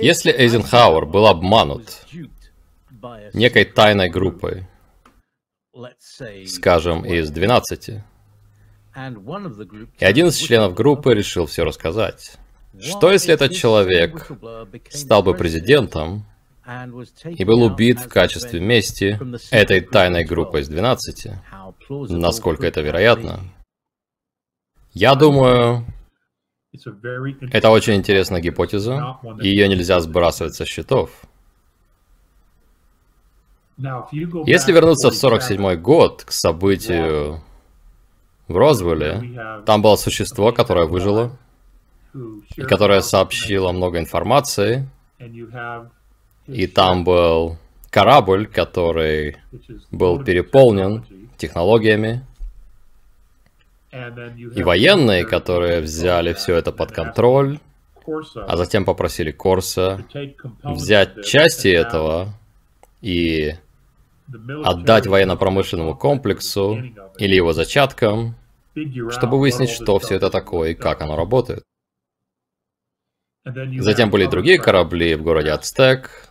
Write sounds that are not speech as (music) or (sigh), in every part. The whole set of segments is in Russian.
Если Эйзенхауэр был обманут некой тайной группой, скажем, из 12, и один из членов группы решил все рассказать, что если этот человек стал бы президентом и был убит в качестве мести этой тайной группой из 12? Насколько это вероятно? Я думаю, это очень интересная гипотеза, и ее нельзя сбрасывать со счетов. Если вернуться в 47 год к событию в Розвилле, там было существо, которое выжило, и которое сообщило много информации, и там был корабль, который был переполнен технологиями, и военные, которые взяли все это под контроль, а затем попросили Корса взять части этого и отдать военно-промышленному комплексу или его зачаткам, чтобы выяснить, что все это такое и как оно работает. Затем были другие корабли в городе Ацтек,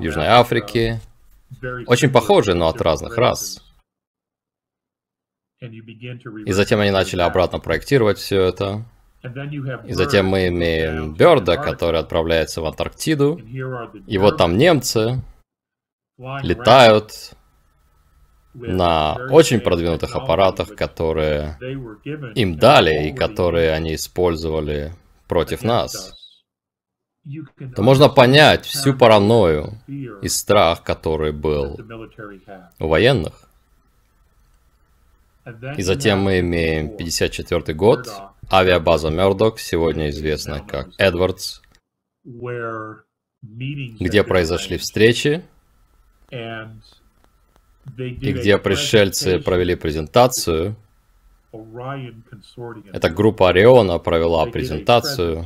Южной Африке, очень похожие, но от разных рас. И затем они начали обратно проектировать все это. И затем мы имеем Берда, который отправляется в Антарктиду. И вот там немцы летают на очень продвинутых аппаратах, которые им дали и которые они использовали против нас, то можно понять всю паранойю и страх, который был у военных. И затем мы имеем 54 год, авиабаза Мердок, сегодня известна как Эдвардс, где произошли встречи, и где пришельцы провели презентацию. Эта группа Ориона провела презентацию,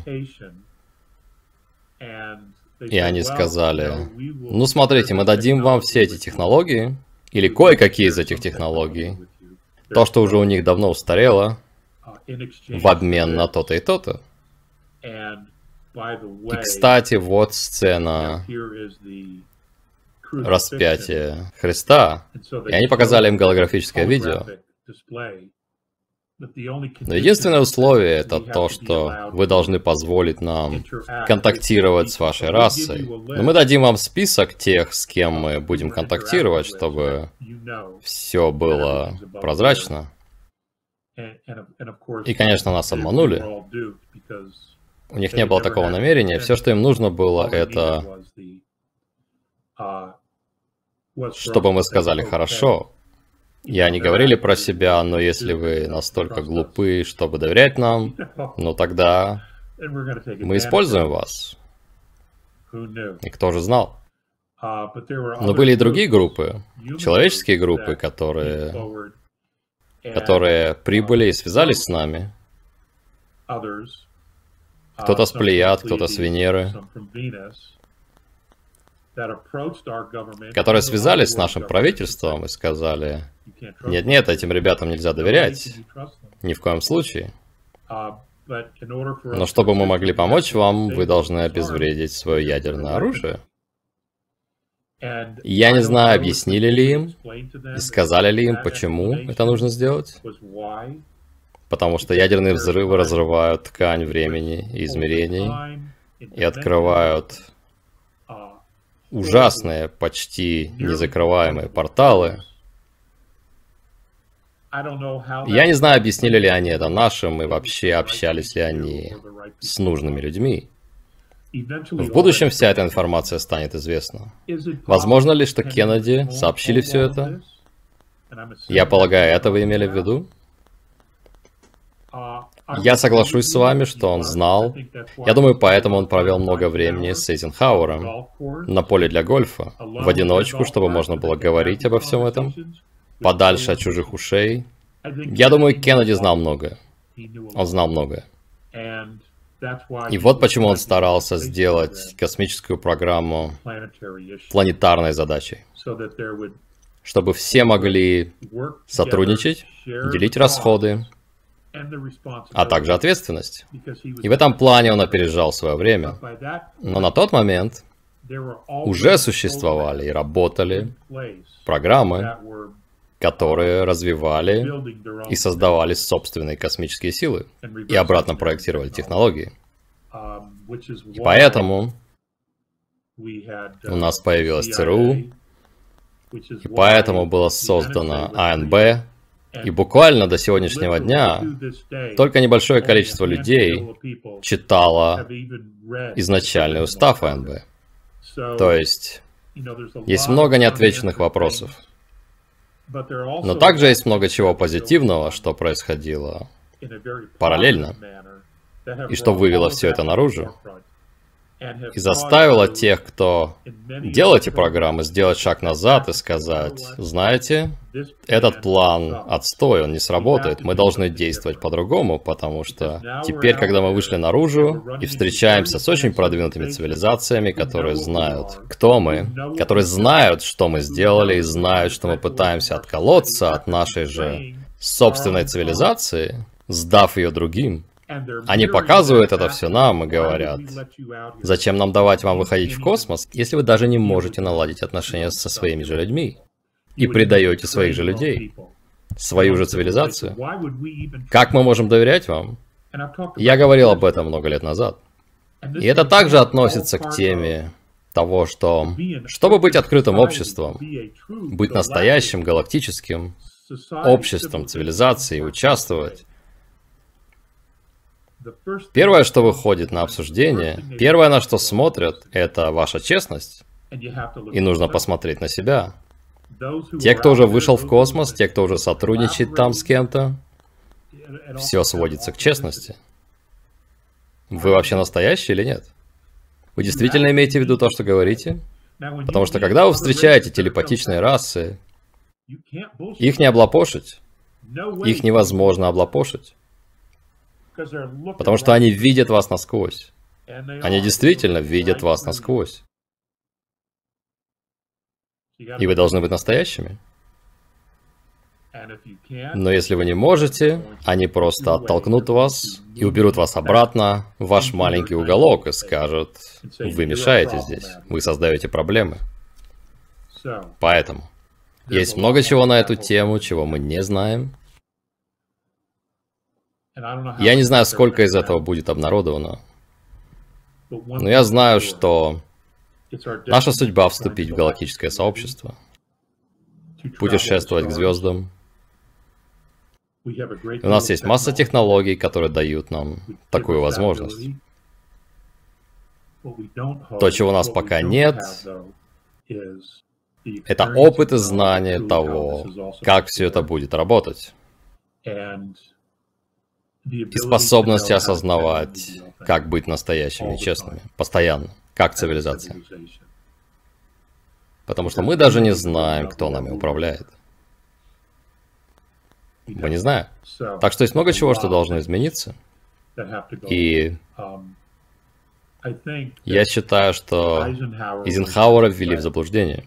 и они сказали, ну смотрите, мы дадим вам все эти технологии, или кое-какие из этих технологий, то, что уже у них давно устарело, в обмен на то-то и то-то. И, кстати, вот сцена распятия Христа. И они показали им голографическое видео. Но единственное условие это то, что вы должны позволить нам контактировать с вашей расой. Но мы дадим вам список тех, с кем мы будем контактировать, чтобы все было прозрачно. И, конечно, нас обманули. У них не было такого намерения. Все, что им нужно было, это чтобы мы сказали «хорошо». И они говорили про себя, но если вы настолько глупы, чтобы доверять нам, (laughs) ну тогда мы используем вас. И кто же знал? Но были и другие группы, человеческие группы, которые, которые прибыли и связались с нами. Кто-то с Плеяд, кто-то с Венеры которые связались с нашим правительством и сказали, нет-нет, этим ребятам нельзя доверять, ни в коем случае. Uh, Но чтобы мы могли помочь вам, вы должны обезвредить свое ядерное оружие. Я не знаю, объяснили ли им и сказали ли им, почему это нужно сделать. Потому что ядерные взрывы разрывают ткань времени и измерений и открывают ужасные, почти незакрываемые порталы. Я не знаю, объяснили ли они это нашим и вообще общались ли они с нужными людьми. В будущем вся эта информация станет известна. Возможно ли, что Кеннеди сообщили все это? Я полагаю, это вы имели в виду? Я соглашусь с вами, что он знал. Я думаю, поэтому он провел много времени с Эйзенхауэром на поле для гольфа, в одиночку, чтобы можно было говорить обо всем этом, подальше от чужих ушей. Я думаю, Кеннеди знал многое. Он знал многое. И вот почему он старался сделать космическую программу планетарной задачей. Чтобы все могли сотрудничать, делить расходы, а также ответственность. И в этом плане он опережал свое время. Но на тот момент уже существовали и работали программы, которые развивали и создавали собственные космические силы и обратно проектировали технологии. И поэтому у нас появилась ЦРУ, и поэтому было создано АНБ, и буквально до сегодняшнего дня только небольшое количество людей читало изначальный устав АНБ. То есть, есть много неотвеченных вопросов. Но также есть много чего позитивного, что происходило параллельно, и что вывело все это наружу и заставила тех, кто делал эти программы, сделать шаг назад и сказать, знаете, этот план отстой, он не сработает, мы должны действовать по-другому, потому что теперь, когда мы вышли наружу и встречаемся с очень продвинутыми цивилизациями, которые знают, кто мы, которые знают, что мы сделали, и знают, что мы пытаемся отколоться от нашей же собственной цивилизации, сдав ее другим, они показывают это все нам и говорят, зачем нам давать вам выходить в космос, если вы даже не можете наладить отношения со своими же людьми и предаете своих же людей, свою же цивилизацию. Как мы можем доверять вам? Я говорил об этом много лет назад. И это также относится к теме того, что чтобы быть открытым обществом, быть настоящим галактическим обществом, цивилизацией, участвовать, Первое, что выходит на обсуждение, первое, на что смотрят, это ваша честность. И нужно посмотреть на себя. Те, кто уже вышел в космос, те, кто уже сотрудничает там с кем-то, все сводится к честности. Вы вообще настоящий или нет? Вы действительно имеете в виду то, что говорите? Потому что когда вы встречаете телепатичные расы, их не облапошить. Их невозможно облапошить. Потому что они видят вас насквозь. Они действительно видят вас насквозь. И вы должны быть настоящими. Но если вы не можете, они просто оттолкнут вас и уберут вас обратно в ваш маленький уголок и скажут, вы мешаете здесь, вы создаете проблемы. Поэтому есть много чего на эту тему, чего мы не знаем, я не знаю, сколько из этого будет обнародовано. Но я знаю, что наша судьба вступить в галактическое сообщество, путешествовать к звездам. У нас есть масса технологий, которые дают нам такую возможность. То, чего у нас пока нет, это опыт и знание того, как все это будет работать и способность осознавать, как быть настоящими честными, постоянно, как цивилизация. Потому что мы даже не знаем, кто нами управляет. Мы не знаем. Так что есть много чего, что должно измениться. И я считаю, что Эйзенхауэра ввели в заблуждение.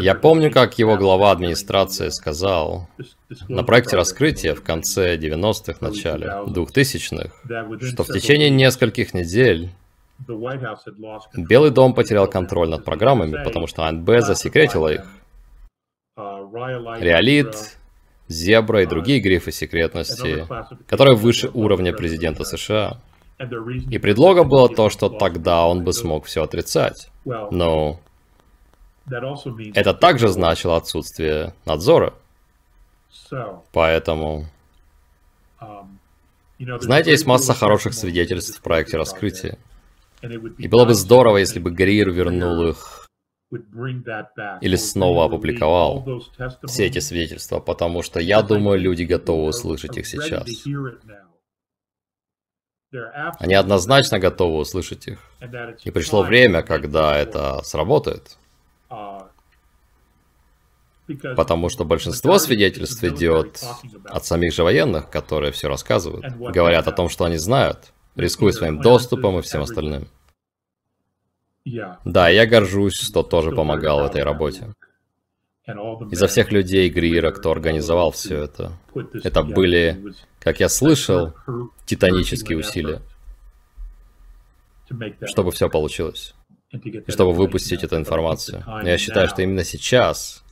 Я помню, как его глава администрации сказал на проекте раскрытия в конце 90-х, начале 2000-х, что в течение нескольких недель Белый дом потерял контроль над программами, потому что АНБ засекретила их. Реалит, Зебра и другие грифы секретности, которые выше уровня президента США. И предлогом было то, что тогда он бы смог все отрицать. Но это также значило отсутствие надзора. Поэтому... Um, Знаете, есть масса хороших свидетельств в проекте раскрытия. И было бы здорово, если бы Грир вернул их или снова опубликовал все эти свидетельства, потому что я думаю, люди готовы услышать их сейчас. Они однозначно готовы услышать их. И пришло время, когда это сработает. Потому что большинство свидетельств идет от самих же военных, которые все рассказывают. Говорят о том, что они знают, рискуя своим доступом и всем остальным. Да, я горжусь, что тоже помогал в этой работе. Изо всех людей Гриера, кто организовал все это. Это были, как я слышал, титанические усилия, чтобы все получилось. И чтобы выпустить эту информацию. Я считаю, что именно сейчас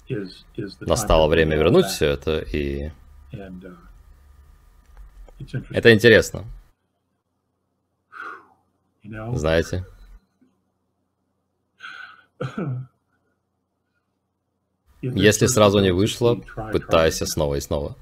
настало время вернуть все это, и это интересно. Знаете? (laughs) Если сразу не вышло, пытайся снова и снова.